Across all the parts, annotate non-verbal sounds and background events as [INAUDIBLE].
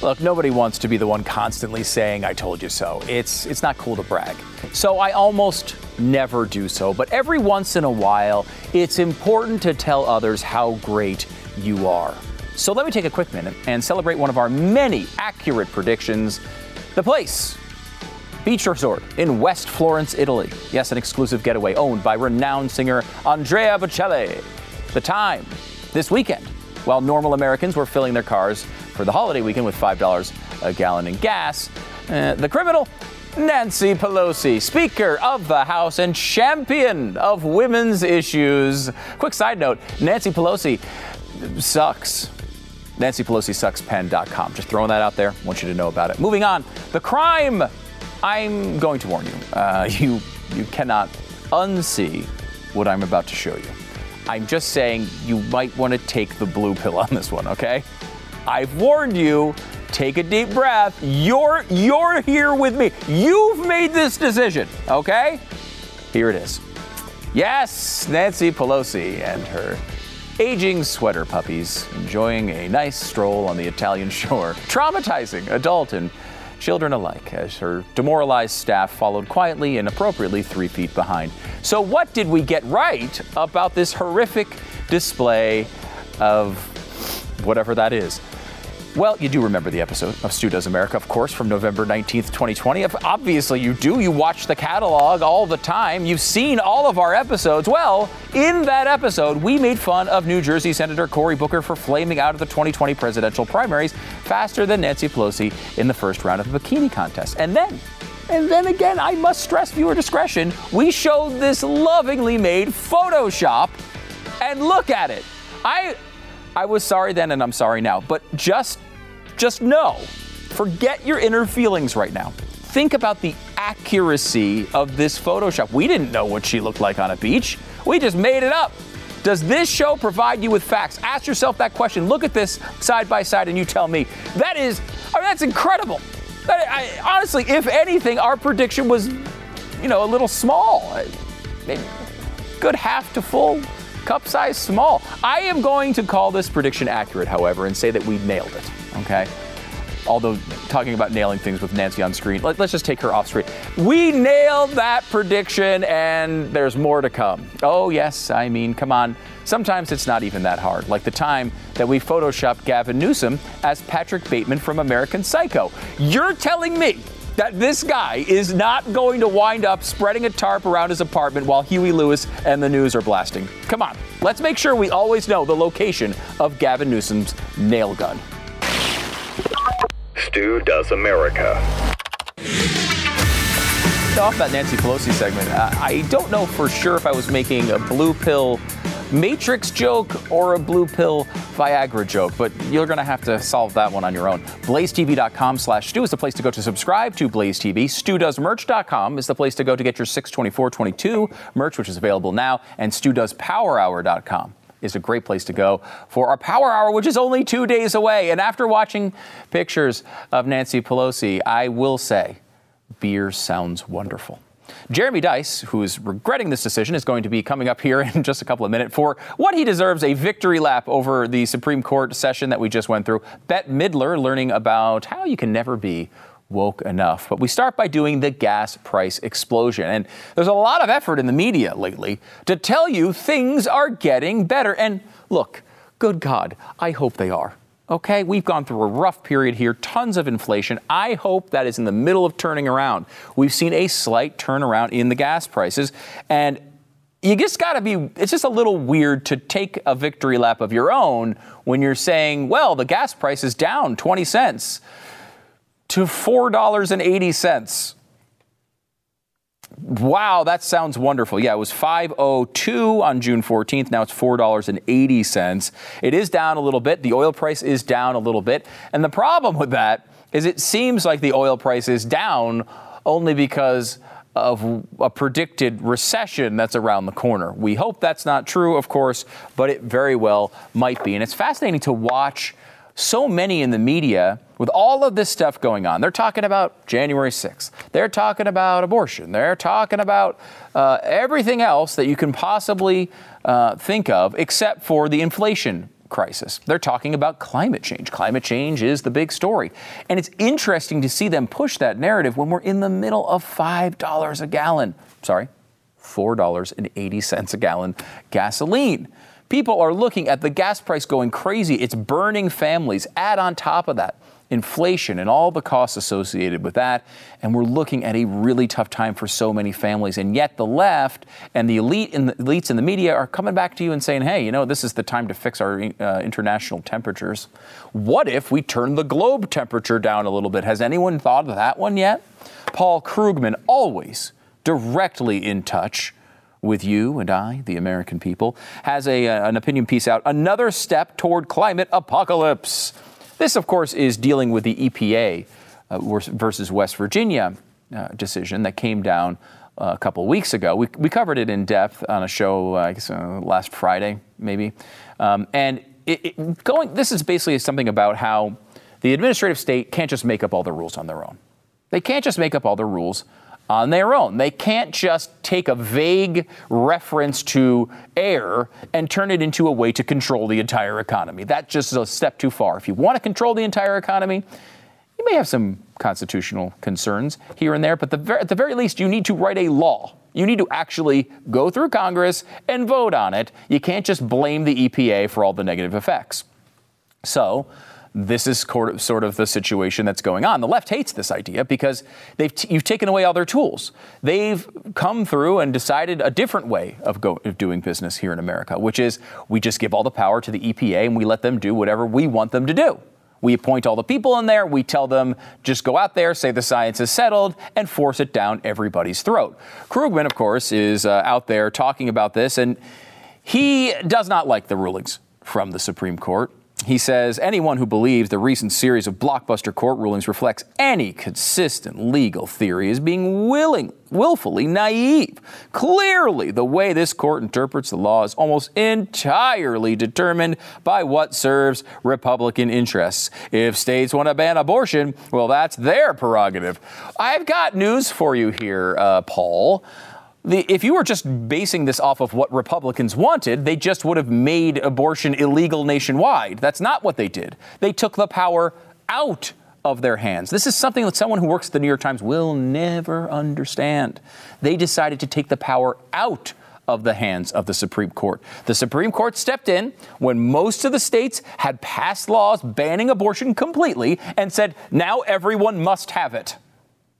Look, nobody wants to be the one constantly saying, I told you so. It's, it's not cool to brag. So I almost never do so. But every once in a while, it's important to tell others how great you are. So let me take a quick minute and celebrate one of our many accurate predictions the place. Beach Resort in West Florence, Italy. Yes, an exclusive getaway owned by renowned singer Andrea Bocelli. The time this weekend, while normal Americans were filling their cars for the holiday weekend with $5 a gallon in gas, uh, the criminal Nancy Pelosi, Speaker of the House and champion of women's issues. Quick side note Nancy Pelosi sucks. Nancy Pelosi sucks pen.com. Just throwing that out there. Want you to know about it. Moving on. The crime. I'm going to warn you. Uh, [LAUGHS] you you cannot unsee what I'm about to show you. I'm just saying you might want to take the blue pill on this one, okay? I've warned you. Take a deep breath. You're you're here with me. You've made this decision, okay? Here it is. Yes, Nancy Pelosi and her aging sweater puppies enjoying a nice stroll on the Italian shore, traumatizing adult and children alike as her demoralized staff followed quietly and appropriately three feet behind. So, what did we get right about this horrific display of whatever that is? Well, you do remember the episode of Stu Does America, of course, from November 19th, 2020. Obviously, you do. You watch the catalog all the time. You've seen all of our episodes. Well, in that episode, we made fun of New Jersey Senator Cory Booker for flaming out of the 2020 presidential primaries faster than Nancy Pelosi in the first round of the bikini contest. And then, and then again, I must stress viewer discretion. We showed this lovingly made Photoshop, and look at it. I I was sorry then and I'm sorry now, but just just know, forget your inner feelings right now. Think about the accuracy of this Photoshop. We didn't know what she looked like on a beach. We just made it up. Does this show provide you with facts? Ask yourself that question. Look at this side by side and you tell me. That is, I mean, that's incredible. That, I, honestly, if anything, our prediction was, you know, a little small. Maybe good half to full cup size small. I am going to call this prediction accurate, however, and say that we nailed it. Okay. Although talking about nailing things with Nancy on screen, let, us just take her off screen. We nailed that prediction, and there's more to come. Oh yes, I mean, come on. Sometimes it's not even that hard. Like the time that we photoshopped Gavin Newsom as Patrick Bateman from American Psycho. You're telling me that this guy is not going to wind up spreading a tarp around his apartment while Huey Lewis and the news are blasting. Come on, let's make sure we always know the location of Gavin Newsom's nail gun. Stu Does America. Off that Nancy Pelosi segment, uh, I don't know for sure if I was making a blue pill Matrix joke or a blue pill Viagra joke, but you're going to have to solve that one on your own. BlazeTV.com slash Stu is the place to go to subscribe to Blaze TV. StuDoesMerch.com is the place to go to get your 62422 merch, which is available now, and StuDoesPowerHour.com is a great place to go for our Power Hour, which is only two days away. And after watching pictures of Nancy Pelosi, I will say, beer sounds wonderful. Jeremy Dys, who is regretting this decision, is going to be coming up here [LAUGHS] in just a couple of minutes for what he deserves a victory lap over the Supreme Court session that we just went through. Bette Midler learning about how you can never be woke enough. But we start by doing the gas price explosion. And there's a lot of effort in the media lately to tell you things are getting better. And look, good God, I hope they are. Okay, we've gone through a rough period here, tons of inflation. I hope that is in the middle of turning around. We've seen a slight turnaround in the gas prices, and you just got to be, it's just a little weird to take a victory lap of your own when you're saying, well, the gas price is down 20 cents to $4.80. Wow, that sounds wonderful. Yeah, it was 502 on June 14th. Now it's $4.80. It is down a little bit. The oil price is down a little bit. And the problem with that is it seems like the oil price is down only because of a predicted recession that's around the corner. We hope that's not true, of course, but it very well might be. And it's fascinating to watch so many in the media with all of this stuff going on. They're talking about January 6th. They're talking about abortion. They're talking about uh, everything else that you can possibly uh, think of except for the inflation crisis. They're talking about climate change. Climate change is the big story. And it's interesting to see them push that narrative when we're in the middle of $5 a gallon. Sorry, $4.80 a gallon gasoline. People are looking at the gas price going crazy. It's burning families. Add on top of that inflation and all the costs associated with that. And we're looking at a really tough time for so many families. And yet the left and the elite the elites in the media are coming back to you and saying, hey, you know, this is the time to fix our uh, international temperatures. What if we turn the globe temperature down a little bit? Has anyone thought of that one yet? Paul Krugman, always directly in touch with you and I, the American people, has a, uh, an opinion piece out. Another step toward climate apocalypse. This, of course, is dealing with the EPA uh, versus West Virginia uh, decision that came down a couple weeks ago. We, we covered it in depth on a show, I guess, uh, last Friday, maybe. Um, and it, it going, this is basically something about how the administrative state can't just make up all the rules on their own. They can't just make up all the rules on their own. They can't just take a vague reference to air and turn it into a way to control the entire economy. That just is a step too far. If you want to control the entire economy, you may have some constitutional concerns here and there, but the at the very least, you need to write a law. You need to actually go through Congress and vote on it. You can't just blame the EPA for all the negative effects. So, this is sort of the situation that's going on. The left hates this idea because they've t- you've taken away all their tools. They've come through and decided a different way of, go- of doing business here in America, which is we just give all the power to the EPA and we let them do whatever we want them to do. We appoint all the people in there. We tell them just go out there, say the science is settled, and force it down everybody's throat. Krugman, of course, is uh, out there talking about this, and he does not like the rulings from the Supreme Court. He says anyone who believes the recent series of blockbuster court rulings reflects any consistent legal theory is being willing, willfully naive. Clearly, the way this court interprets the law is almost entirely determined by what serves Republican interests. If states want to ban abortion, well, that's their prerogative. I've got news for you here, uh, Paul. The, if you were just basing this off of what Republicans wanted, they just would have made abortion illegal nationwide. That's not what they did. They took the power out of their hands. This is something that someone who works at the New York Times will never understand. They decided to take the power out of the hands of the Supreme Court. The Supreme Court stepped in when most of the states had passed laws banning abortion completely and said, now everyone must have it.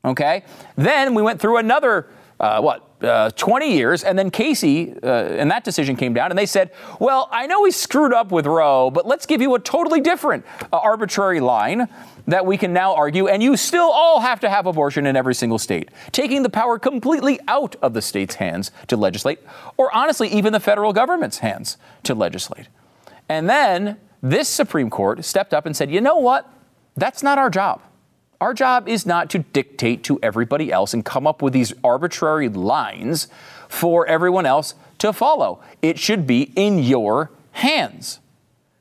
Okay? Then we went through another uh, what, uh, 20 years. And then Casey, uh, and that decision came down, and they said, well, I know we screwed up with Roe, but let's give you a totally different uh, arbitrary line that we can now argue, and you still all have to have abortion in every single state, taking the power completely out of the state's hands to legislate, or honestly, even the federal government's hands to legislate. And then this Supreme Court stepped up and said, you know what? That's not our job. Our job is not to dictate to everybody else and come up with these arbitrary lines for everyone else to follow. It should be in your hands.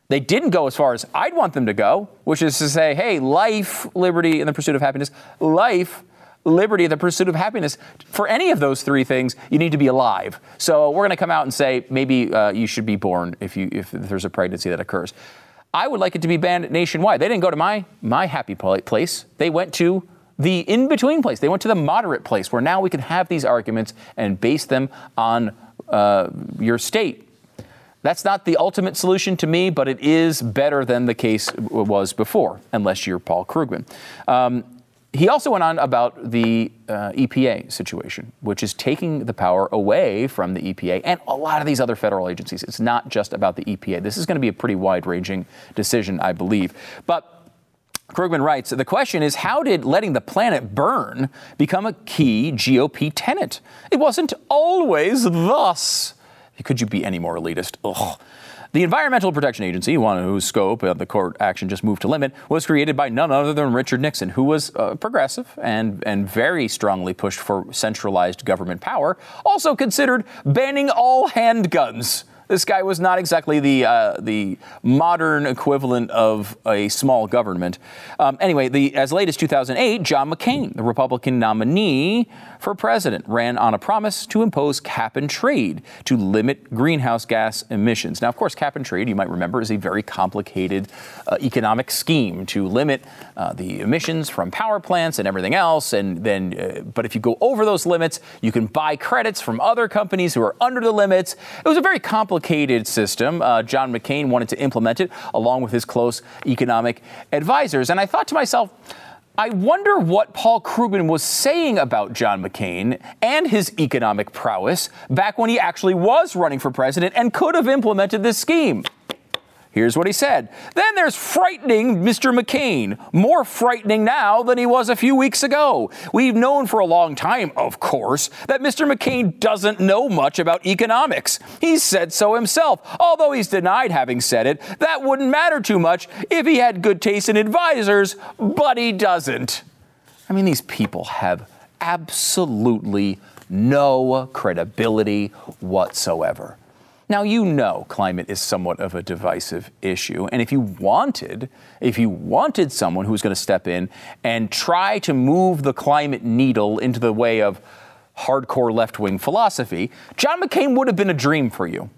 They didn't go as far as I'd want them to go, which is to say, hey, life, liberty, and the pursuit of happiness, life, liberty, and the pursuit of happiness. For any of those three things, you need to be alive. So we're going to come out and say maybe uh, you should be born if you if there's a pregnancy that occurs. I would like it to be banned nationwide. They didn't go to my my happy place. They went to the in between place. They went to the moderate place where now we can have these arguments and base them on uh, your state. That's not the ultimate solution to me, but it is better than the case was before, unless you're Paul Krugman. Um, he also went on about the uh, EPA situation, which is taking the power away from the EPA and a lot of these other federal agencies. It's not just about the EPA. This is going to be a pretty wide ranging decision, I believe. But Krugman writes The question is how did letting the planet burn become a key GOP tenet? It wasn't always thus. Could you be any more elitist? Ugh. The Environmental Protection Agency, one whose scope the court action just moved to limit, was created by none other than Richard Nixon, who was uh, progressive and, and very strongly pushed for centralized government power, also considered banning all handguns This guy was not exactly the uh, the modern equivalent of a small government. Um, anyway, the, as late as 2008, John McCain, the Republican nominee for president, ran on a promise to impose cap and trade to limit greenhouse gas emissions. Now, of course, cap and trade, you might remember, is a very complicated uh, economic scheme to limit uh, the emissions from power plants and everything else. And then, uh, but if you go over those limits, you can buy credits from other companies who are under the limits. It was a very complicated system. Uh, John McCain wanted to implement it along with his close economic advisors. And I thought to myself, I wonder what Paul Krugman was saying about John McCain and his economic prowess back when he actually was running for president and could have implemented this scheme. Here's what he said. Then there's frightening Mr. McCain. More frightening now than he was a few weeks ago. We've known for a long time, of course, that Mr. McCain doesn't know much about economics. He's said so himself, although he's denied having said it. That wouldn't matter too much if he had good taste in advisors, but he doesn't. I mean, these people have absolutely no credibility whatsoever. Now, you know climate is somewhat of a divisive issue. And if you wanted, if you wanted someone who's going to step in and try to move the climate needle into the way of hardcore left wing philosophy, John McCain would have been a dream for you.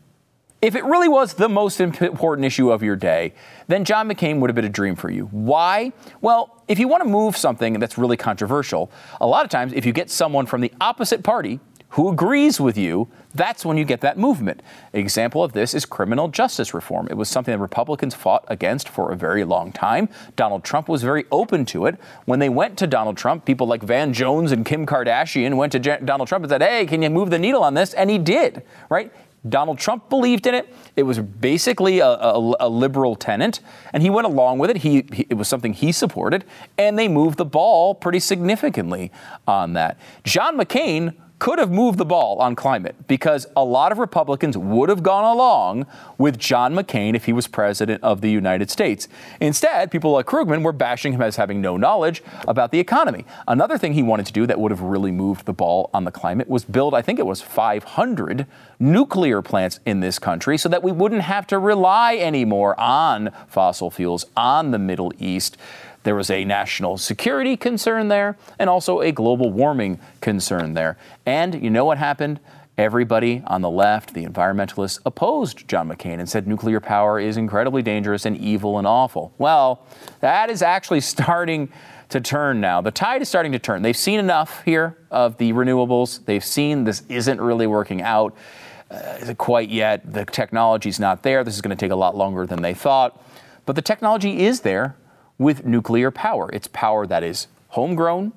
If it really was the most important issue of your day, then John McCain would have been a dream for you. Why? Well, if you want to move something that's really controversial, a lot of times if you get someone from the opposite party who agrees with you, that's when you get that movement. An example of this is criminal justice reform. It was something that Republicans fought against for a very long time. Donald Trump was very open to it. When they went to Donald Trump, people like Van Jones and Kim Kardashian went to Donald Trump and said, "Hey, can you move the needle on this?" And he did, right? Donald Trump believed in it. It was basically a, a, a liberal tenant, and he went along with it. He, he, it was something he supported, and they moved the ball pretty significantly on that. John McCain could have moved the ball on climate because a lot of Republicans would have gone along with John McCain if he was president of the United States. Instead, people like Krugman were bashing him as having no knowledge about the economy. Another thing he wanted to do that would have really moved the ball on the climate was build, I think it was 500 nuclear plants in this country so that we wouldn't have to rely anymore on fossil fuels, on the Middle East. There was a national security concern there and also a global warming concern there. And you know what happened? Everybody on the left, the environmentalists, opposed John McCain and said nuclear power is incredibly dangerous and evil and awful. Well, that is actually [LAUGHS] starting to turn now. The tide is starting to turn. They've seen enough here of the renewables. They've seen this isn't really working out uh, quite yet. The technology's not there. This is going to take a lot longer than they thought. But the technology is there with nuclear power. It's power that is homegrown.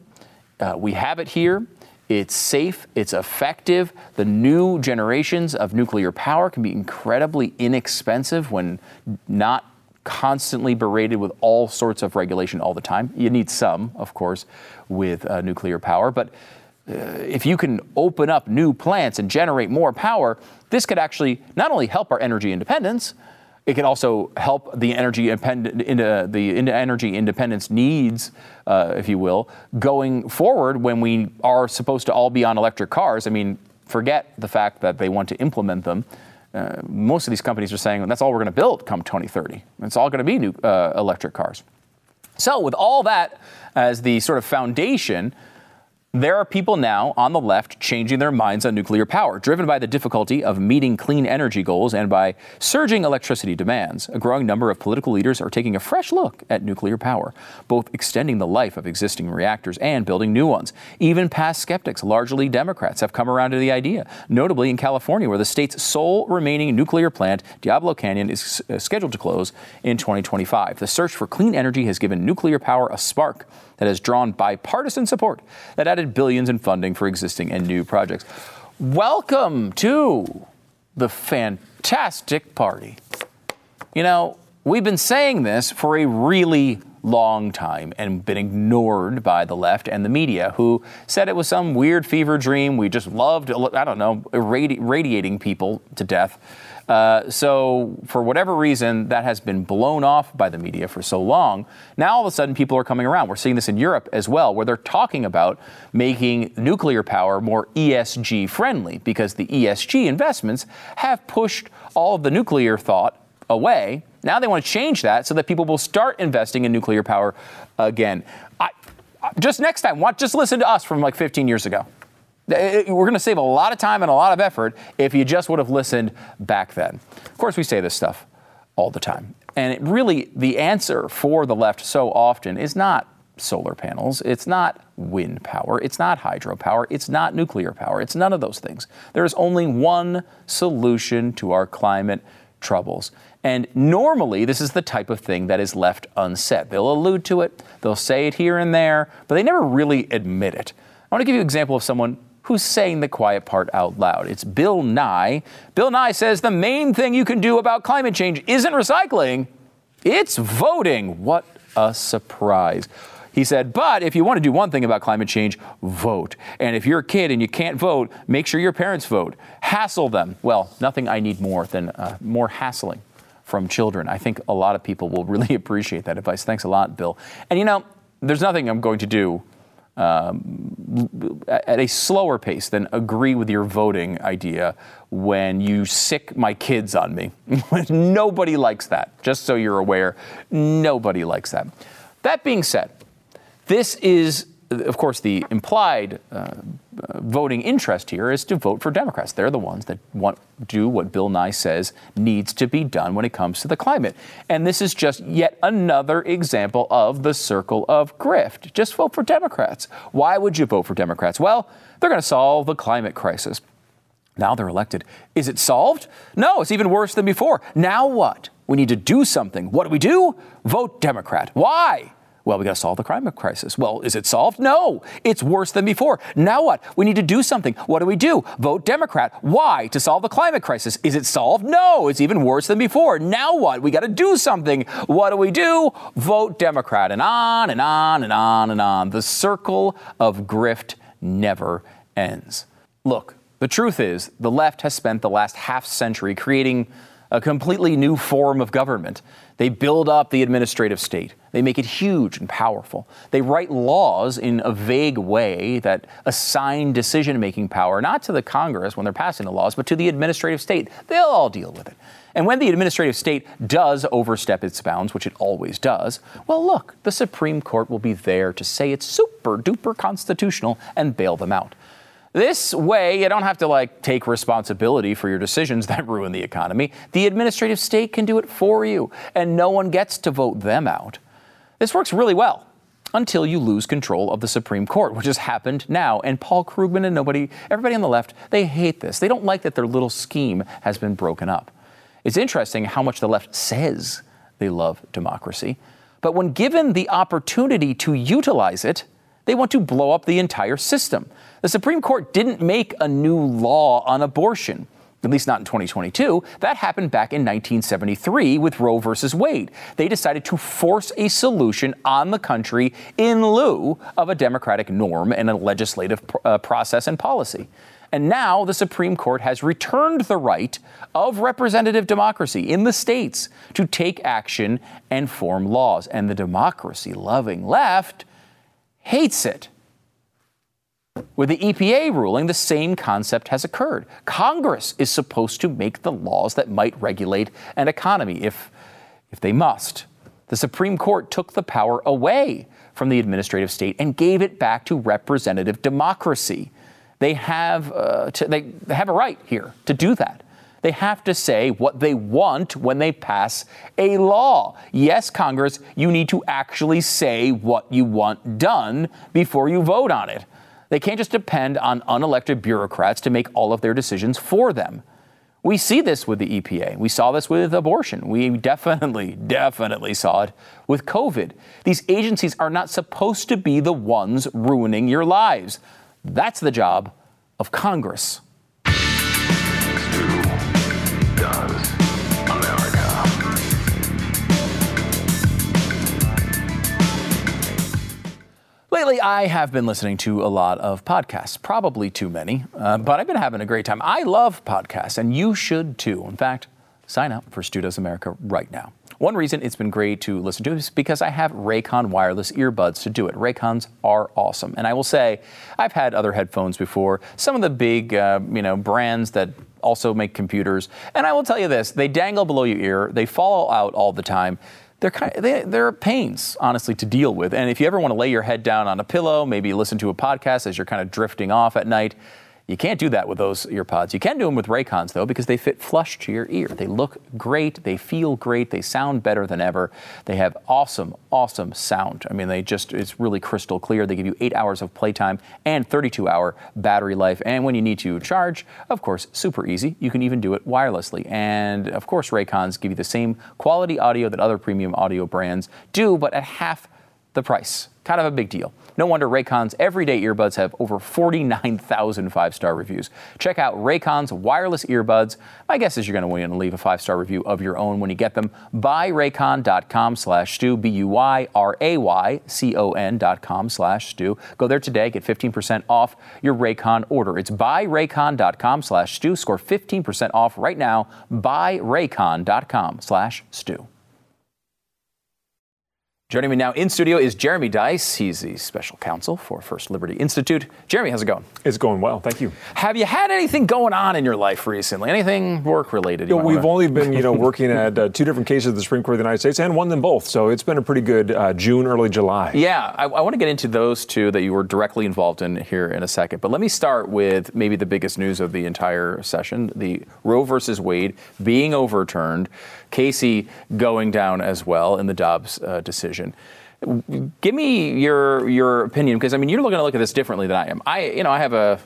Uh, we have it here. It's safe, it's effective. The new generations of nuclear power can be incredibly inexpensive when not constantly berated with all sorts of regulation all the time. You need some, of course, with uh, nuclear power, but uh, if you can open up new plants and generate more power, this could actually not only help our energy independence, it can also help the energy into the energy independence needs, uh, if you will, going forward when we are supposed to all be on electric cars. I mean, forget the fact that they want to implement them. Uh, most of these companies are saying that's all we're going to build come 2030. It's all going to be new uh, electric cars. So, with all that as the sort of foundation, there are people now on the left changing their minds on nuclear power, driven by the difficulty of meeting clean energy goals and by surging electricity demands. A growing number of political leaders are taking a fresh look at nuclear power, both extending the life of existing reactors and building new ones. Even past skeptics, largely Democrats, have come around to the idea, notably in California, where the state's sole remaining nuclear plant, Diablo Canyon, is uh, scheduled to close in 2025. The search for clean energy has given nuclear power a spark that has drawn bipartisan support that added billions in funding for existing and new projects. Welcome to the fantastic party. You know, we've been saying this for a really long time and been ignored by the left and the media, who said it was some weird fever dream. We just loved, I don't know, irradi- radiating people to death. Uh, so, for whatever reason, that has been blown off by the media for so long. Now, all of a sudden, people are coming around. We're seeing this in Europe as well, where they're talking about making nuclear power more ESG friendly because the ESG investments have pushed all of the nuclear thought away. Now they want to change that so that people will start investing in nuclear power again. I, just next time, just listen to us from like 15 years ago. We're going to save a lot of time and a lot of effort if you just would have listened back then. Of course, we say this stuff all the time. And it really, the answer for the left so often is not solar panels, it's not wind power, it's not hydropower, it's not nuclear power, it's none of those things. There is only one solution to our climate troubles. And normally, this is the type of thing that is left unsaid. They'll allude to it, they'll say it here and there, but they never really admit it. I want to give you an example of someone who's saying the quiet part out loud. It's Bill Nye. Bill Nye says the main thing you can do about climate change isn't recycling, it's voting. What a surprise. He said, but if you want to do one thing about climate change, vote. And if you're a kid and you can't vote, make sure your parents vote. Hassle them. Well, nothing I need more than uh, more hassling from children. I think a lot of people will [LAUGHS] really appreciate that advice. Thanks a lot, Bill. And you know, there's nothing I'm going to do um, at a slower pace than agree with your voting idea when you sick my kids on me. [LAUGHS] nobody likes that, just so you're aware. Nobody likes that. That being said, this is, of course, the implied uh, voting interest here is to vote for Democrats. They're the ones that want do what Bill Nye says needs to be done when it comes to the climate. And this is just yet another example of the circle of grift. Just vote for Democrats. Why would you vote for Democrats? Well, they're going to solve the climate crisis. Now they're elected. Is it solved? No, it's even worse than before. Now what? We need to do something. What do we do? Vote Democrat. Why? Well, we got to solve the climate crisis. Well, is it solved? No, it's worse than before. Now what? We need to do something. What do we do? Vote Democrat. Why? To solve the climate crisis. Is it solved? No, it's even worse than before. Now what? We got to do something. What do we do? Vote Democrat. And on and on and on and on. The circle of grift never ends. Look, the truth is, the left has spent the last half century creating a completely new form of government. They build up the administrative state. They make it huge and powerful. They write laws in a vague way that assign decision making power not to the Congress when they're passing the laws, but to the administrative state. They'll all deal with it. And when the administrative state does overstep its bounds, which it always does, well, look, the Supreme Court will be there to say it's super duper constitutional and bail them out. This way, you don't have to like take responsibility for your decisions [LAUGHS] that ruin the economy. The administrative state can do it for you, and no one gets to vote them out. This works really well until you lose control of the Supreme Court, which has happened now. And Paul Krugman and nobody, everybody on the left, they hate this. They don't like that their little scheme has been broken up. It's interesting how much the left says they love democracy, but when given the opportunity to utilize it, they want to blow up the entire system. The Supreme Court didn't make a new law on abortion at least not in 2022. That happened back in 1973 with Roe versus Wade. They decided to force a solution on the country in lieu of a democratic norm and a legislative uh, process and policy. And now the Supreme Court has returned the right of representative democracy in the states to take action and form laws. And the democracy loving left hates it. With the EPA ruling, the same concept has occurred. Congress is supposed to make the laws that might regulate an economy if, if they must. The Supreme Court took the power away from the administrative state and gave it back to representative democracy. They have, uh, to, they have a right here to do that. They have to say what they want when they pass a law. Yes, Congress, you need to actually say what you want done before you vote on it. They can't just depend on unelected bureaucrats to make all of their decisions for them. We see this with the EPA. We saw this with abortion. We definitely, [LAUGHS] definitely saw it with COVID. These agencies are not supposed to be the ones ruining your lives. That's the job of Congress. Lately, I have been listening to a lot of podcasts, probably too many, uh, but I've been having a great time. I love podcasts, and you should too. In fact, sign up for Stu Does America right now. One reason it's been great to listen to is because I have Raycon wireless earbuds to do it. Raycons are awesome, and I will say I've had other headphones before. Some of the big, uh, you know, brands that also make computers, and I will tell you this: they dangle below your ear, they fall out all the time they're kind of, they, they're pains, honestly, to deal with. And if you ever want to lay your head down on a pillow, maybe listen to a podcast as you're kind of drifting off at night, you can't do that with those earpods. You can do them with Raycons though, because they fit flush to your ear. They look great, they feel great, they sound better than ever. They have awesome, awesome sound. I mean, they just, it's really crystal clear. They give you eight hours of playtime and 32 hour battery life. And when you need to charge, of course, super easy. You can even do it wirelessly. And of course, Raycons give you the same quality audio that other premium audio brands do, but at half the price. Kind of a big deal. No wonder Raycon's everyday earbuds have over 49,000 five star reviews. Check out Raycon's wireless earbuds. My guess is you're going to want to leave a five star review of your own when you get them. Buyraycon.com slash Stu, B U Y R A Y C O N.com slash Stu. Go there today, get 15% off your Raycon order. It's buyraycon.com slash Stu. Score 15% off right now. Buyraycon.com slash Stu. Joining me now in studio is Jeremy Dys. He's the special counsel for First Liberty Institute. Jeremy, how's it going? It's going well, thank you. Have you had anything going on in your life recently? Anything work related? You know, we've only been, you know, [LAUGHS] working at uh, two different cases of the Supreme Court of the United States and won them both. So it's been a pretty good uh, June, early July. Yeah, I, I want to get into those two that you were directly involved in here in a second. But let me start with maybe the biggest news of the entire session: the Roe versus Wade being overturned. Casey going down as well in the Dobbs uh, decision. Give me your your opinion because I mean you're going to look at this differently than I am. I you know I have a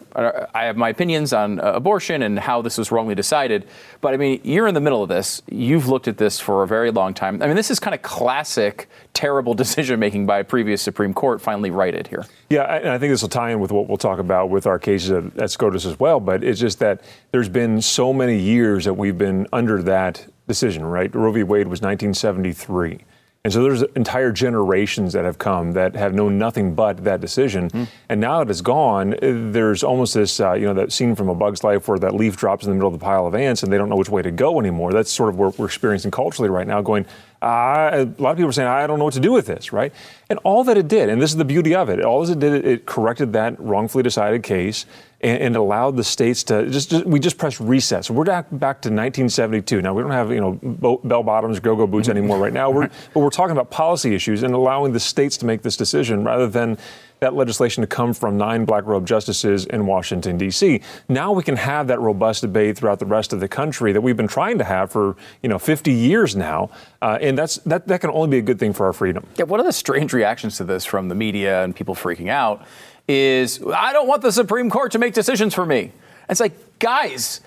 I have my opinions on uh, abortion and how this was wrongly decided, but I mean you're in the middle of this. You've looked at this for a very long time. I mean this is kind of classic terrible [LAUGHS] decision making by a previous Supreme Court finally righted here. Yeah, and I think this will tie in with what we'll talk about with our cases at, at SCOTUS as well. But it's just that there's been so many years that we've been under that decision, right? Roe v. Wade was 1973. And so there's entire generations that have come that have known nothing but that decision. Mm. And now that it's gone, there's almost this, uh, you know, that scene from A Bug's Life where that leaf drops in the middle of the pile of ants and they don't know which way to go anymore. That's sort of what we're experiencing culturally right now, going, uh, a lot of people are saying, I don't know what to do with this, right? And all that it did, and this is the beauty of it, all it did, it corrected that wrongfully decided case and, and allowed the states to just, just, we just pressed reset. So we're back, back to 1972. Now we don't have you know bell bottoms, go-go boots anymore right now. We're, [LAUGHS] but we're talking about policy issues and allowing the states to make this decision rather than that legislation to come from nine black robe justices in Washington, D.C. Now we can have that robust debate throughout the rest of the country that we've been trying to have for, you know, 50 years now. Uh, and that's, that, that can only be a good thing for our freedom. Yeah, one of the strange reactions to this from the media and people freaking out is I don't want the Supreme Court to make decisions for me. It's like, guys,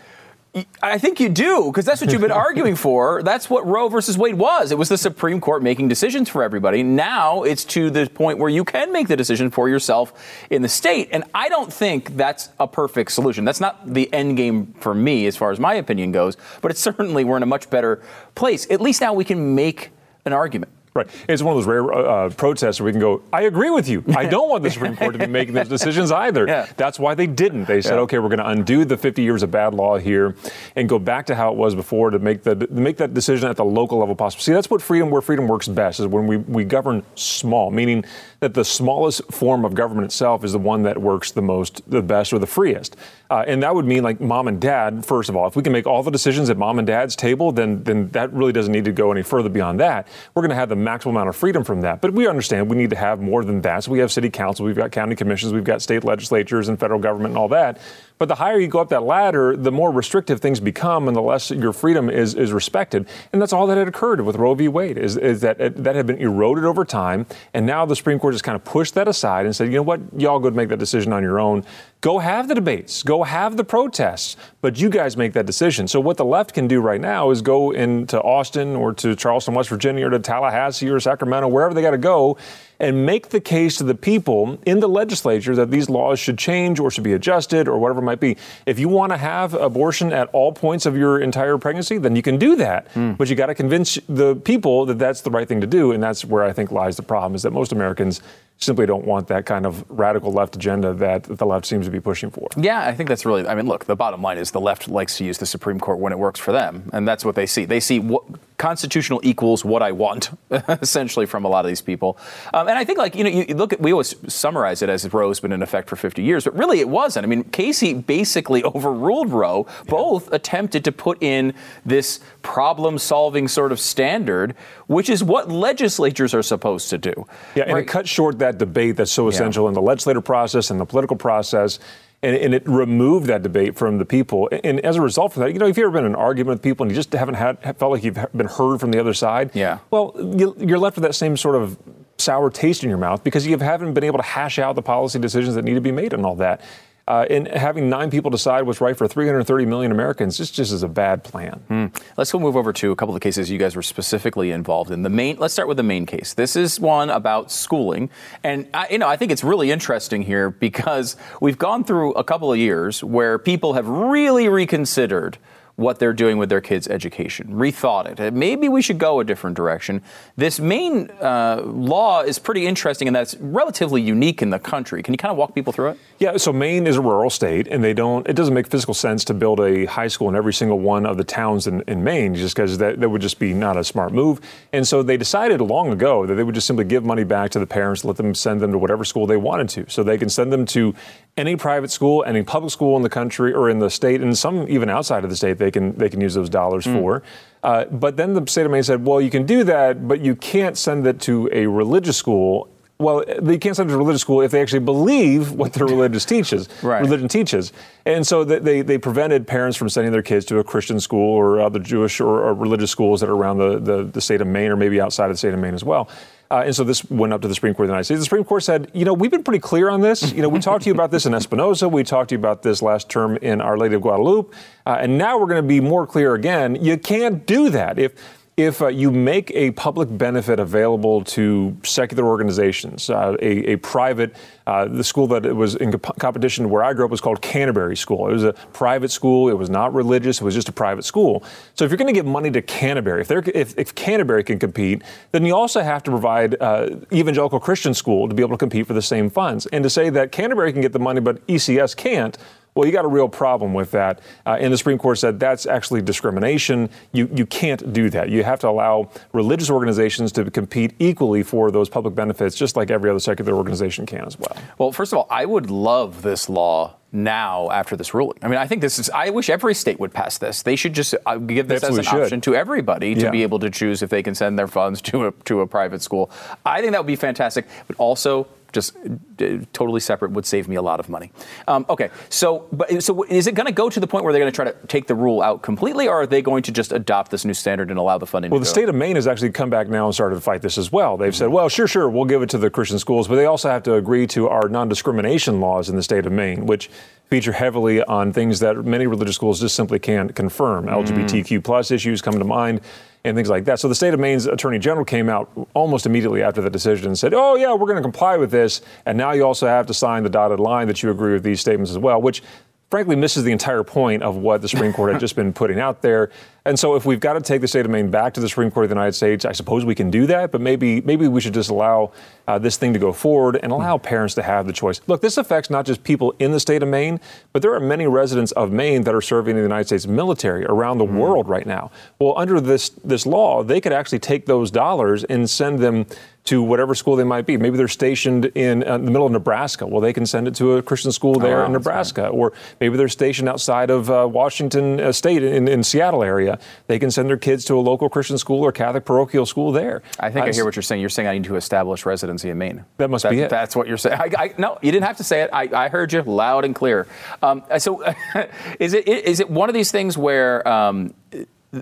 I think you do, because that's what you've been arguing [LAUGHS] for. That's what Roe versus Wade was. It was the Supreme Court making decisions for everybody. Now it's to the point where you can make the decision for yourself in the state. And I don't think that's a perfect solution. That's not the end game for me, as far as my opinion goes. But it's certainly we're in a much better place. At least now we can make an argument. Right. It's one of those rare uh, protests where we can go, I agree with you. I don't want the Supreme Court to be making those decisions either. Yeah. That's why they didn't. They said, yeah. okay, we're going to undo the 50 years of bad law here and go back to how it was before to make, the, to make that decision at the local level possible. See, that's what freedom, where freedom works best, is when we, we govern small, meaning that the smallest form of government itself is the one that works the most, the best, or the freest. Uh, and that would mean like mom and dad, first of all. If we can make all the decisions at mom and dad's table, then, then that really doesn't need to go any further beyond that. We're going to have the maximum amount of freedom from that. But we understand we need to have more than that. So we have city council, we've got county commissions, we've got state legislatures and federal government and all that. But the higher you go up that ladder, the more restrictive things become and the less your freedom is, is respected. And that's all that had occurred with Roe v. Wade, is, is that it, that had been eroded over time. And now the Supreme Court just kind of pushed that aside and said, you know what, y'all go make that decision on your own. Go have the debates, go have the protests, but you guys make that decision. So what the left can do right now is go into Austin or to Charleston, West Virginia, or to Tallahassee or Sacramento, wherever they got to go, and make the case to the people in the legislature that these laws should change or should be adjusted or whatever it might be. If you want to have abortion at all points of your entire pregnancy, then you can do that. Mm. But you got to convince the people that that's the right thing to do. And that's where I think lies the problem is that most Americans simply don't want that kind of radical left agenda that the left seems to be pushing for. Yeah, I think that's really. I mean, look, the bottom line is the left likes to use the Supreme Court when it works for them, and that's what they see. They see what constitutional equals what I want, [LAUGHS] essentially, from a lot of these people. Um, and I think, like you know, you look at we always summarize it as Roe's been in effect for 50 years, but really it wasn't. I mean, Casey basically [LAUGHS] overruled Roe. Both yeah. attempted to put in this problem-solving sort of standard, which is what legislatures are supposed to do. Yeah, and right? it cut short that debate that's so essential yeah. in the legislative process and the political process. And, and, it removed that debate from the people. And as a result of that, you know, if you've ever been in an argument with people and you just haven't had felt like you've been heard from the other side, yeah. Well, you, you're left with that same sort of sour taste in your mouth because you haven't been able to hash out the policy decisions that need to be made and all that. Uh, and having nine people decide what's right for 330 million Americans just, just is a bad plan. Mm. Let's go move over to a couple of cases you guys were specifically involved in. The main, let's start with the main case. This is one about schooling, and I, you know I think it's really interesting here because we've gone through a couple of years where people have really reconsidered what they're doing with their kids' education, rethought it. Maybe we should go a different direction. This Maine uh, law is pretty interesting and that's relatively unique in the country. Can you kind of walk people through it? Yeah, so Maine is a rural state, and they don't. It doesn't make physical sense to build a high school in every single one of the towns in, in Maine, just because that, that would just be not a smart move. And so they decided long ago that they would just simply give money back to the parents, let them send them to whatever school they wanted to. So they can send them to any private school, any public school in the country or in the state, and some even outside of the state. They can they can use those dollars mm. for. Uh, but then the state of Maine said, well, you can do that, but you can't send it to a religious school well, they can't send it to a religious school if they actually believe what their [LAUGHS] religious teaches, right. religion teaches. And so they, they prevented parents from sending their kids to a Christian school or other Jewish or, or religious schools that are around the, the, the, state of Maine or maybe outside of the state of Maine as well. Uh, and so this went up to the Supreme Court of the United States. The Supreme Court said, you know, we've been pretty clear on this. You know, we talked to you about this in Espinoza. We talked to you about this last term in Our Lady of Guadalupe. Uh, and now we're going to be more clear again. You can't do that. If if uh, you make a public benefit available to secular organizations, uh, a, a, private, uh, the school that was in comp- competition where I grew up was called Canterbury School. It was a private school. It was not religious. It was just a private school. So if you're going to give money to Canterbury, if, if, if, Canterbury can compete, then you also have to provide uh, evangelical Christian school to be able to compete for the same funds. And to say that Canterbury can get the money but ECS can't, well, you got a real problem with that. Uh, and the Supreme Court said that's actually discrimination. You, you can't do that. You have to allow religious organizations to compete equally for those public benefits, just like every other secular organization can as well. Well, first of all, I would love this law now after this ruling. I mean, I think this is, I wish every state would pass this. They should just uh, give this as an should. option to everybody to yeah. be able to choose if they can send their funds [LAUGHS] to a, to a private school. I think that would be fantastic, but also just uh, totally separate would save me a lot of money. Um, okay, so but so is it going to go to the point where they're going to try to take the rule out completely, or are they going to just adopt this new standard and allow the funding? Well, the go? state of Maine has actually come back now and started to fight this as well. They've mm-hmm. said, well, sure, sure, we'll give it to the Christian schools, but they also have to agree to our non-discrimination laws in the state of Maine, which feature heavily on things that many religious schools just simply can't confirm. Mm. LGBTQ plus issues come to mind and things like that. So the state of Maine's attorney general came out almost immediately after the decision and said, "Oh yeah, we're going to comply with this, and now you also have to sign the dotted line that you agree with these statements as well," which frankly misses the entire point of what the Supreme Court had just been putting out there. And so, if we've got to take the state of Maine back to the Supreme Court of the United States, I suppose we can do that. But maybe, maybe we should just allow uh, this thing to go forward and allow parents to have the choice. Look, this affects not just people in the state of Maine, but there are many residents of Maine that are serving in the United States military around the mm. world right now. Well, under this this law, they could actually take those dollars and send them to whatever school they might be. Maybe they're stationed in, uh, the middle of Nebraska. Well, they can send it to a Christian school oh, there oh, in Nebraska. Right. Or maybe they're stationed outside of uh, Washington uh, State in, in Seattle area. They can send their kids to a local Christian school or Catholic parochial school there. I think I, I hear what you're saying. You're saying I need to establish residency in Maine. That must that, be it. That's what you're saying. I, I, no, you didn't have to say it. I, heard you loud and clear. Um, so, [LAUGHS] is it is it one of these things where um,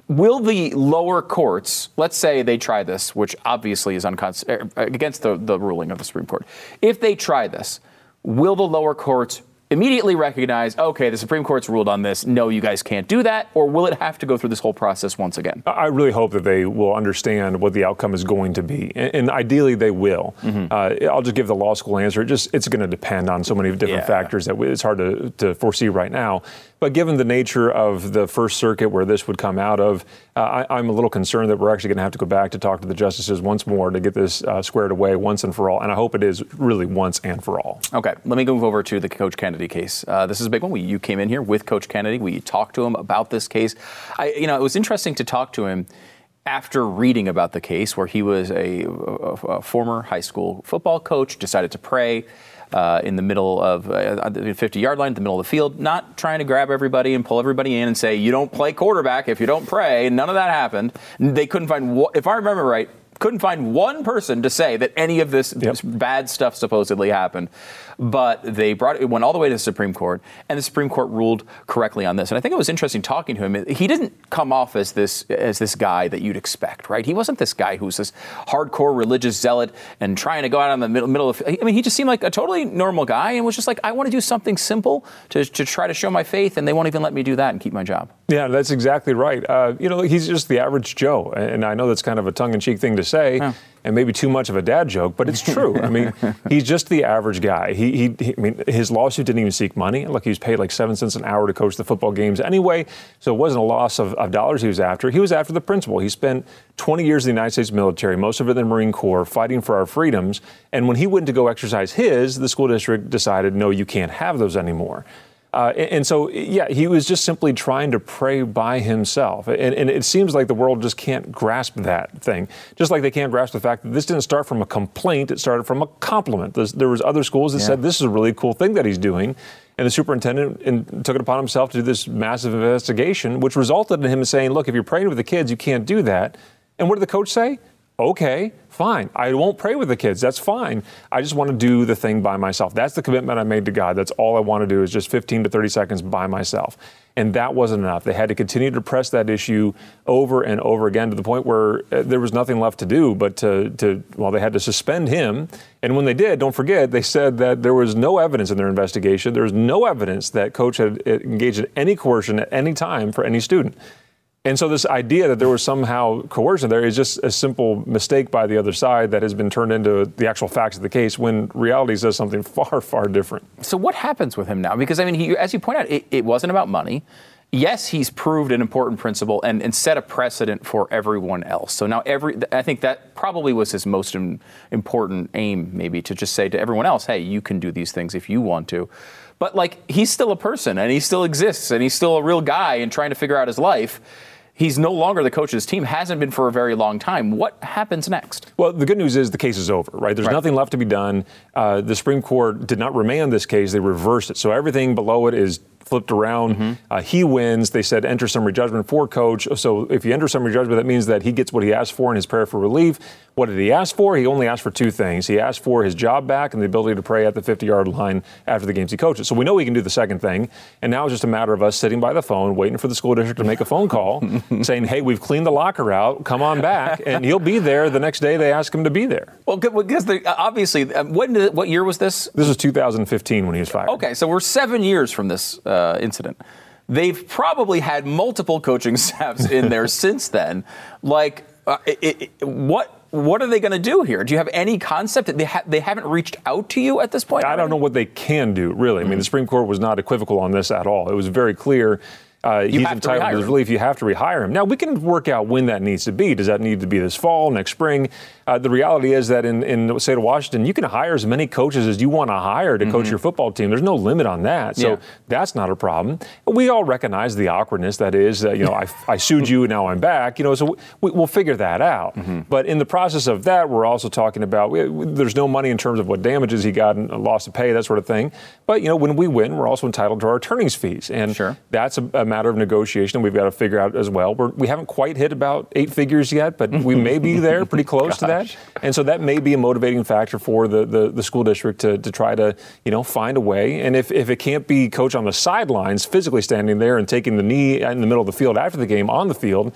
will the lower courts, let's say they try this, which obviously is er, against the, the ruling of the Supreme Court, if they try this, will the lower courts immediately recognize, okay, the Supreme Court's ruled on this. No, you guys can't do that? Or will it have to go through this whole process once again? I really hope that they will understand what the outcome is going to be. And, and ideally, they will. Mm-hmm. Uh, I'll just give the law school answer. It just It's going to depend on so many different yeah. factors that it's hard to, to foresee right now. But given the nature of the First Circuit where this would come out of, uh, I, am a little concerned that we're actually going to have to go back to talk to the justices once more to get this uh, squared away once and for all. And I hope it is really once and for all. Okay, let me move over to the Coach Kennedy case. Uh, this is a big one. We, you came in here with Coach Kennedy. We talked to him about this case. I, you know, it was interesting to talk to him after reading about the case where he was a, a, a former high school football coach, decided to pray uh, in the middle of uh, the 50 yard line, the middle of the field, not trying to grab everybody and pull everybody in and say, you don't play quarterback if you don't pray. None of that happened. They couldn't find, if I remember right, couldn't find one person to say that any of this, yep. this bad stuff supposedly happened. But they brought it, it went all the way to the Supreme Court, and the Supreme Court ruled correctly on this. And I think it was interesting talking to him. He didn't come off as this as this guy that you'd expect, right? He wasn't this guy who's this hardcore religious zealot and trying to go out on the middle, middle of. I mean, he just seemed like a totally normal guy and was just like, I want to do something simple to, to try to show my faith, and they won't even let me do that and keep my job. Yeah, that's exactly right. Uh, you know, he's just the average Joe, and I know that's kind of a tongue-in-cheek thing to say. Yeah and maybe too much of a dad joke, but it's true. I mean, [LAUGHS] he's just the average guy. He, he, he, I mean, his lawsuit didn't even seek money. Look, he was paid like seven cents an hour to coach the football games anyway, so it wasn't a loss of, of dollars he was after. He was after the principle. He spent 20 years in the United States military, most of it in the Marine Corps, fighting for our freedoms. And when he went to go exercise his, the school district decided, no, you can't have those anymore. Uh, and, and, so, yeah, he was just simply trying to pray by himself. And, and, it seems like the world just can't grasp that thing. Just like they can't grasp the fact that this didn't start from a complaint, it started from a compliment. There's, there was other schools that yeah. said this is a really cool thing that he's doing. And the superintendent in, took it upon himself to do this massive investigation, which resulted in him saying, look, if you're praying with the kids, you can't do that. And what did the coach say? Okay, fine. I won't pray with the kids. That's fine. I just want to do the thing by myself. That's the commitment I made to God. That's all I want to do is just 15 to 30 seconds by myself. And that wasn't enough. They had to continue to press that issue over and over again to the point where uh, there was nothing left to do but to, to, well, they had to suspend him. And when they did, don't forget, they said that there was no evidence in their investigation. There was no evidence that coach had engaged in any coercion at any time for any student. And so this idea that there was somehow coercion there is just a simple mistake by the other side that has been turned into the actual facts of the case when reality says something [LAUGHS] far, far different. So what happens with him now? Because I mean, he, as you point out, it, it wasn't about money yes, he's proved an important principle and, and, set a precedent for everyone else. So now every, I think that probably was his most important aim, maybe to just say to everyone else, hey, you can do these things if you want to. But like, he's still a person and he still exists and he's still a real guy and trying to figure out his life. He's no longer the coach of this team, hasn't been for a very long time. What happens next? Well, the good news is the case is over, right? There's right. nothing left to be done. Uh, the Supreme Court did not remand this case, they reversed it. So everything below it is flipped around. Mm-hmm. Uh, he wins. They said enter summary judgment for coach. So if you enter summary judgment, that means that he gets what he asked for in his prayer for relief. What did he ask for? He only asked for two things. He asked for his job back and the ability to pray at the 50 yard line after the games he coaches. So we know he can do the second thing. And now it's just a matter of us sitting by the phone, waiting for the school district to make a phone call [LAUGHS] saying, hey, we've cleaned the locker out. Come on back. And he'll be there the next day they ask him to be there. Well, because obviously, uh, when did, what year was this? This was 2015 when he was fired. Okay, so we're seven years from this uh, incident. They've probably had multiple coaching [LAUGHS] staffs in there [LAUGHS] since then. Like, uh, it, it, what what are they going to do here? Do you have any concept that they, ha- they haven't reached out to you at this point? I don't know what they can do, really. Mm-hmm. I mean, the Supreme Court was not equivocal on this at all. It was very clear uh, he's entitled to, to relief. You have to rehire him. Now, we can work out when that needs to be. Does that need to be this fall, next spring? Uh, the reality is that in, in the state of Washington, you can hire as many coaches as you want to hire to mm-hmm. coach your football team. There's no limit on that. So yeah. that's not a problem. We all recognize the awkwardness that is, uh, you know, I, I, sued you and now I'm back, you know, so we, will figure that out. Mm-hmm. But in the process of that, we're also talking about we, there's no money in terms of what damages he got and loss of pay, that sort of thing. But, you know, when we win, we're also entitled to our attorney's fees. And sure. that's a, a, matter of negotiation we've got to figure out as well. We're, we have not quite hit about eight figures yet, but we may be [LAUGHS] there pretty close to that. And so that may be a motivating factor for the, the, the, school district to, to try to, you know, find a way. And if, if it can't be coach on the sidelines, physically standing there and taking the knee in the middle of the field after the game on the field,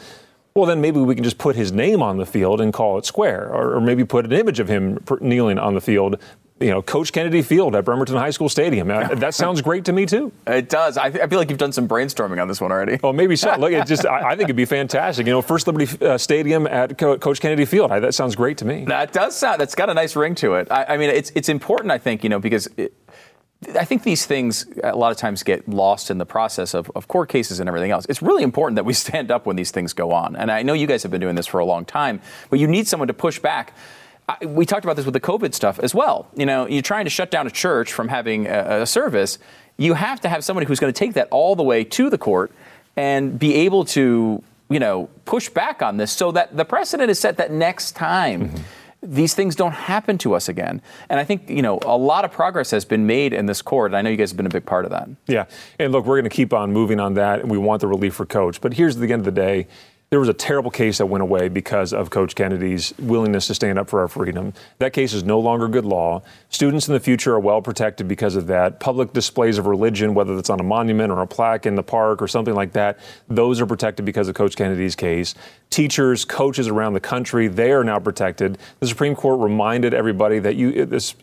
well, then maybe we can just put his name on the field and call it square, or, or maybe put an image of him kneeling on the field you know, Coach Kennedy Field at Bremerton High School Stadium. [LAUGHS] that sounds great to me too. It does. I, th- I, feel like you've done some brainstorming on this one already. Oh, maybe so. Look, it just [LAUGHS] I, I, think it'd be fantastic. You know, First Liberty uh, Stadium at Co- Coach Kennedy Field. I, that sounds great to me. That does sound. That's got a nice ring to it. I, mean, it's it's important. I think you know because. It, I think these things a lot of times get lost in the process of, of, court cases and everything else. It's really important that we [LAUGHS] stand up when these things go on. And I know you guys have been doing this for a long time, but you need someone to push back. We talked about this with the COVID stuff as well. You know, you're trying to shut down a church from having a, a service. You have to have somebody who's going to take that all the way to the court and be able to, you know, push back on this so that the precedent is set that next time. Mm-hmm these things don't happen to us again. And I think, you know, a lot of progress has been made in this court. And I know you guys have been a big part of that. Yeah. And look, we're going to keep on moving on that. And we want the relief for coach. But here's the end of the day there was a terrible case that went away because of Coach Kennedy's willingness to stand up for our freedom. That case is no longer good law. Students in the future are well protected because of that. Public displays of religion, whether it's on a monument or a plaque in the park or something like that, those are protected because of Coach Kennedy's case. Teachers, coaches around the country, they are now protected. The Supreme Court reminded everybody that you,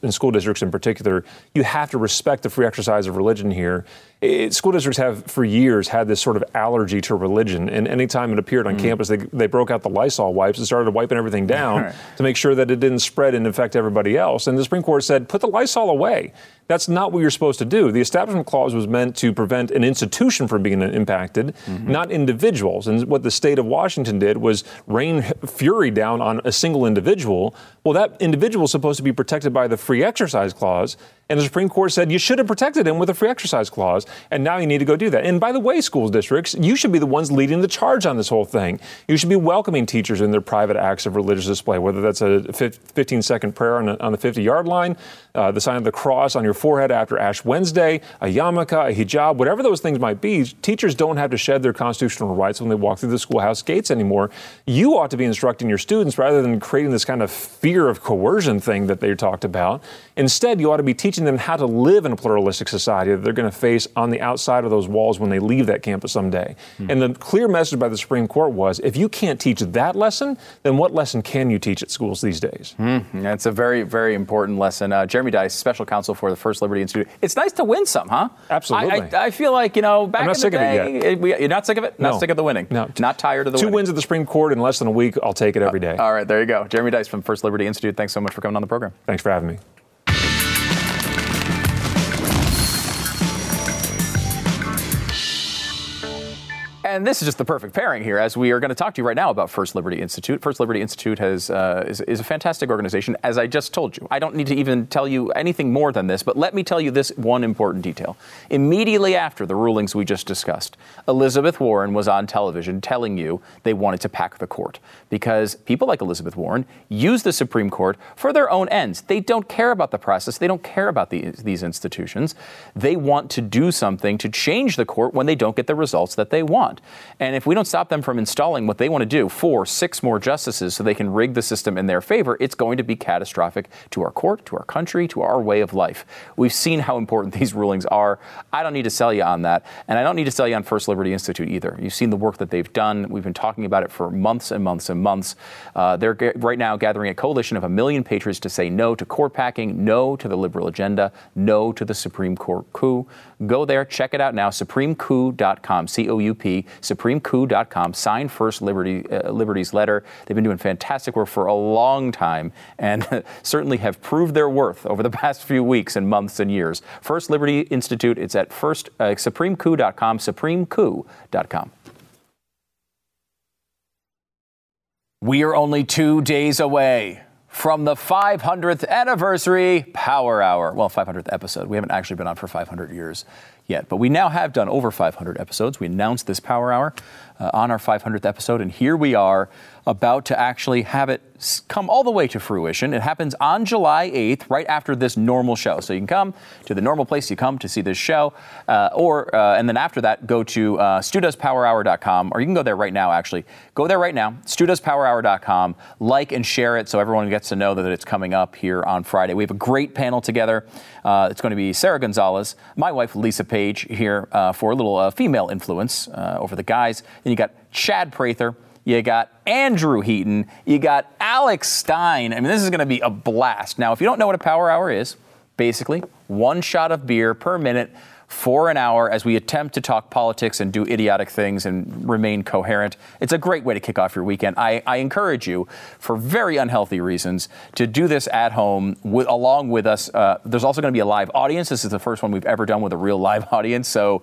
in school districts in particular, you have to respect the free exercise of religion here it, school districts have for years had this sort of allergy to religion, and anytime it appeared on mm. campus, they, they broke out the Lysol wipes and started wiping everything [LAUGHS] down right. to make sure that it didn't spread and infect everybody else. And the Supreme Court said, put the Lysol away. That's not what you're supposed to do. The Establishment Clause was meant to prevent an institution from being impacted, mm-hmm. not individuals. And what the state of Washington did was rain fury down on a single individual. Well, that individual is supposed to be protected by the Free Exercise Clause. And the Supreme Court said you should have protected him with a free exercise clause, and now you need to go do that. And by the way, school districts, you should be the ones leading the charge on this whole thing. You should be welcoming teachers in their private acts of religious display, whether that's a 15 second prayer on, the 50 yard line, uh, the sign of the cross on your forehead after Ash Wednesday, a yarmulke, a hijab, whatever those things might be. Teachers don't have to shed their constitutional rights when they walk through the schoolhouse gates anymore. You ought to be instructing your students rather than creating this kind of fear of coercion thing that they talked about. Instead, you ought to be teaching them how to live in a pluralistic society that they're going to face on the outside of those walls when they leave that campus someday. Mm. And the clear message by the Supreme Court was if you can't teach that lesson, then what lesson can you teach at schools these days? Mm. That's a very, very important lesson. Uh, Jeremy Dys, special counsel for the First Liberty Institute. It's nice to win some, huh? Absolutely. I, I, I feel like, you know, back I'm not in sick the day, of it yet. It, you're not sick of it? No. Not sick of the winning? No. Not tired of the Two winning. wins at the Supreme Court in less than a week. I'll take it every day. Uh, all right, there you go. Jeremy Dys from First Liberty Institute. Thanks so much for coming on the program. Thanks for having me. And this is just the perfect pairing here, as we are going to talk to you right now about First Liberty Institute. First Liberty Institute has uh, is, is, a fantastic organization, as I just told you. I don't need to even tell you anything more than this, but let me tell you this one important detail. Immediately after the rulings we just discussed, Elizabeth Warren was on television telling you they wanted to pack the court because people like Elizabeth Warren use the Supreme Court for their own ends. They don't care about the process. They don't care about the, these institutions. They want to do something to change the court when they don't get the results that they want. And if we don't stop them from installing what they want to do, four, six more justices, so they can rig the system in their favor, it's going to be catastrophic to our court, to our country, to our way of life. We've seen how important [LAUGHS] these rulings are. I don't need to sell you on that. And I don't need to sell you on First Liberty Institute either. You've seen the work that they've done. We've been talking about it for months and months and months. Uh, they're g- right now gathering a coalition of a million patriots to say no to court packing, no to the liberal agenda, no to the Supreme Court coup. Go there, check it out now, supremecoup.com, C O U P, supremecoup.com. Sign First Liberty, uh, Liberty's letter. They've been doing fantastic work for a long time and [LAUGHS] certainly have proved their worth over the past few weeks and months and years. First Liberty Institute, it's at first, uh, supremecoup.com, supremecoup.com. We are only two days away from the 500th anniversary Power Hour. Well, 500th episode. We haven't actually been on for 500 years yet, but we now have done over 500 episodes. We announced this Power Hour uh, on our 500th episode, and here we are about to actually have it come all the way to fruition. It happens on July 8th, right after this normal show. So you can come to the normal place you come to see this show, uh, or uh, and then after that, go to uh, studoespowerhour.com, or you can go there right now. Actually, go there right now, studoespowerhour.com. Like and share it so everyone gets to know that it's coming up here on Friday. We have a great panel together. Uh, it's going to be Sara Gonzales, my wife Lisa Page here uh, for a little uh, female influence uh, over the guys. Then you got Chad Prather you got Andrew Heaton, you got Alex Stein. I mean, this is going to be a blast. Now, if you don't know what a power hour is, basically one shot of beer per minute for an hour as we attempt to talk politics and do idiotic things and remain coherent. It's a great way to kick off your weekend. I, I encourage you, for very unhealthy reasons, to do this at home with, along with us. Uh, there's also going to be a live audience. This is the first one we've ever done with a real live [LAUGHS] audience. So,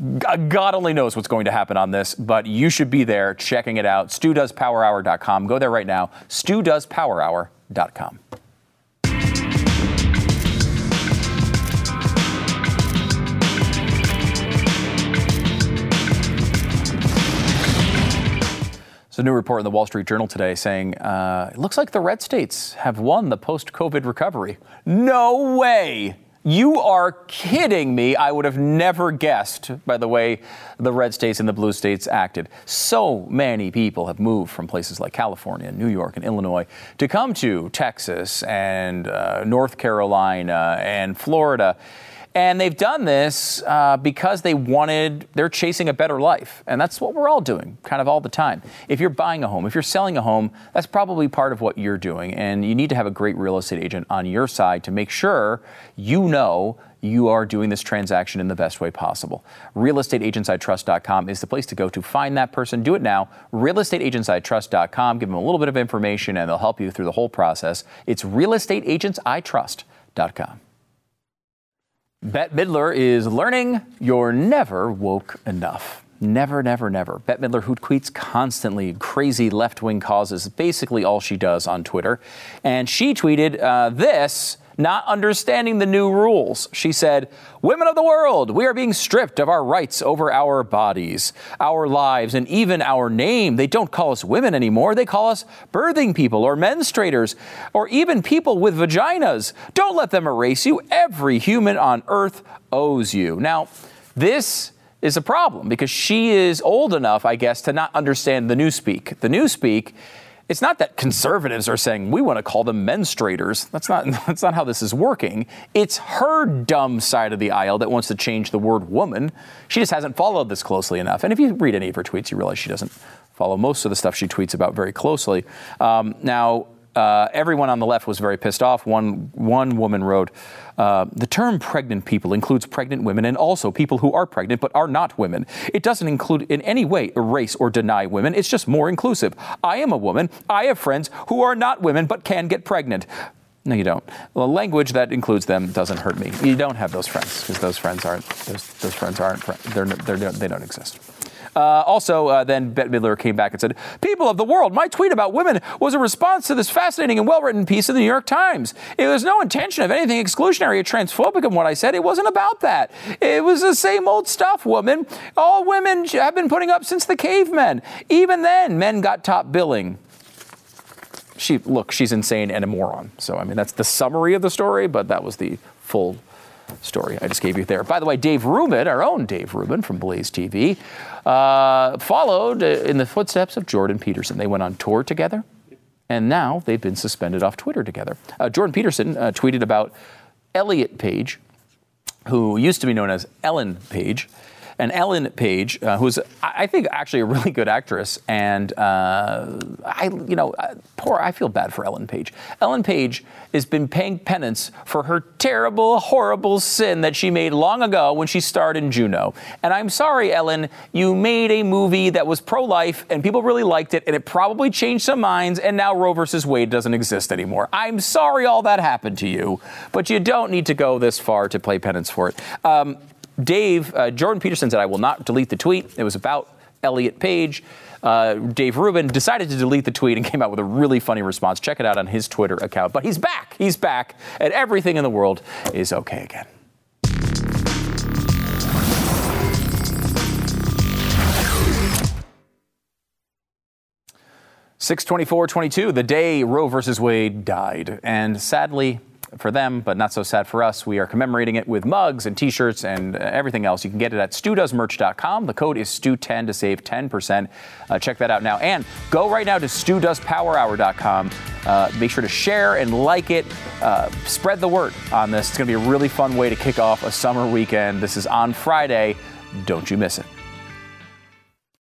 God only knows what's going to happen on this, but you should be there checking it out. StuDoesPowerHour.com. Go there right now. StuDoesPowerHour.com. a new report in the Wall Street Journal today saying uh, it looks like the red states have won the post COVID recovery. No way! You are kidding me. I would have never guessed by the way the red states and the blue states acted. So many people have moved from places like California, New York, and Illinois to come to Texas and uh, North Carolina and Florida. And they've done this uh, because they wanted, they're chasing a better life. And that's what we're all doing kind of all the time. If you're buying a home, if you're selling a home, that's probably part of what you're doing. And you need to have a great real estate agent on your side to make sure you know you are doing this transaction in the best way possible. RealestateAgentsITrust.com is the place to go to find that person. Do it now. RealestateAgentsITrust.com. Give them a little bit of information and they'll help you through the whole process. It's RealestateAgentsITrust.com. Bette Midler is learning you're never woke enough. Never, never, never. Bette Midler, who tweets constantly crazy left wing causes, basically all she does on Twitter. And she tweeted uh, this not understanding the new rules. She said, Women of the world, we are being stripped of our rights over our bodies, our lives, and even our name. They don't call us women anymore. They call us birthing people or menstruators or even people with vaginas. Don't let them erase you. Every human on earth owes you. Now, this is a problem because she is old enough, I guess, to not understand the newspeak. The newspeak it's not that conservatives are saying we want to call them menstruators. That's not [LAUGHS] that's not how this is working. It's her dumb side of the aisle that wants to change the word woman. She just hasn't followed this closely enough. And if you read any of her tweets, you realize she doesn't follow most of the stuff she tweets about very closely. Um, now, uh, everyone on the left was very pissed off. One one woman wrote. Uh, the term pregnant people includes pregnant women and also people who are pregnant but are not women. It doesn't include in any way erase or deny women, it's just more inclusive. I am a woman. I have friends who are not women but can get pregnant. No, you don't. The language that includes them doesn't hurt me. You don't have those friends because those friends aren't. Those, those friends aren't. They're, they're, they don't exist. Uh, also, uh, then Bette Midler came back and said, People of the world, my tweet about women was a response to this fascinating and well written piece in the New York Times. It was no intention of anything exclusionary or transphobic in what I said. It wasn't about that. It was the same old stuff, woman. All women have been putting up since the cavemen. Even then, men got top billing she look she's insane and a moron so i mean that's the summary of the story but that was the full story I just gave you there. By the way, Dave Rubin, our own Dave Rubin from Blaze TV, uh, followed in the footsteps of Jordan Peterson. They went on tour together, and now they've been suspended off Twitter together. Uh, Jordan Peterson uh, tweeted about Elliot Page, who used to be known as Ellen Page and Ellen Page, uh, who's I think actually a really good actress, and uh, I, you know, uh, poor. I feel bad for Ellen Page. Ellen Page has been paying penance for her terrible, horrible sin that she made long ago when she starred in Juno. And I'm sorry, Ellen, you made a movie that was pro-life, and people really liked it, and it probably changed some minds, and now Roe versus Wade doesn't exist anymore. I'm sorry all that happened to you, but you don't need to go this far to play penance for it. Um, Dave, uh, Jordan Peterson said, I will not delete the tweet. It was about Elliot Page. Uh, Dave Rubin decided to delete the tweet and [LAUGHS] came out with a really funny response. Check it out on his Twitter account. But he's back. He's back, and everything in the world is okay again. Six twenty-four twenty-two, the day Roe versus Wade died, and sadly, for them, but not so sad for us. We are commemorating it with mugs and t-shirts and uh, everything else. You can get it at studoesmerch.com. The code is STU10 to save 10%. Uh, check that out now. And go right now to studoespowerhour.com. Uh, make sure to share and like it. Uh, spread the word on this. It's going to be a really fun way to kick off a summer weekend. This is on Friday. Don't you miss it.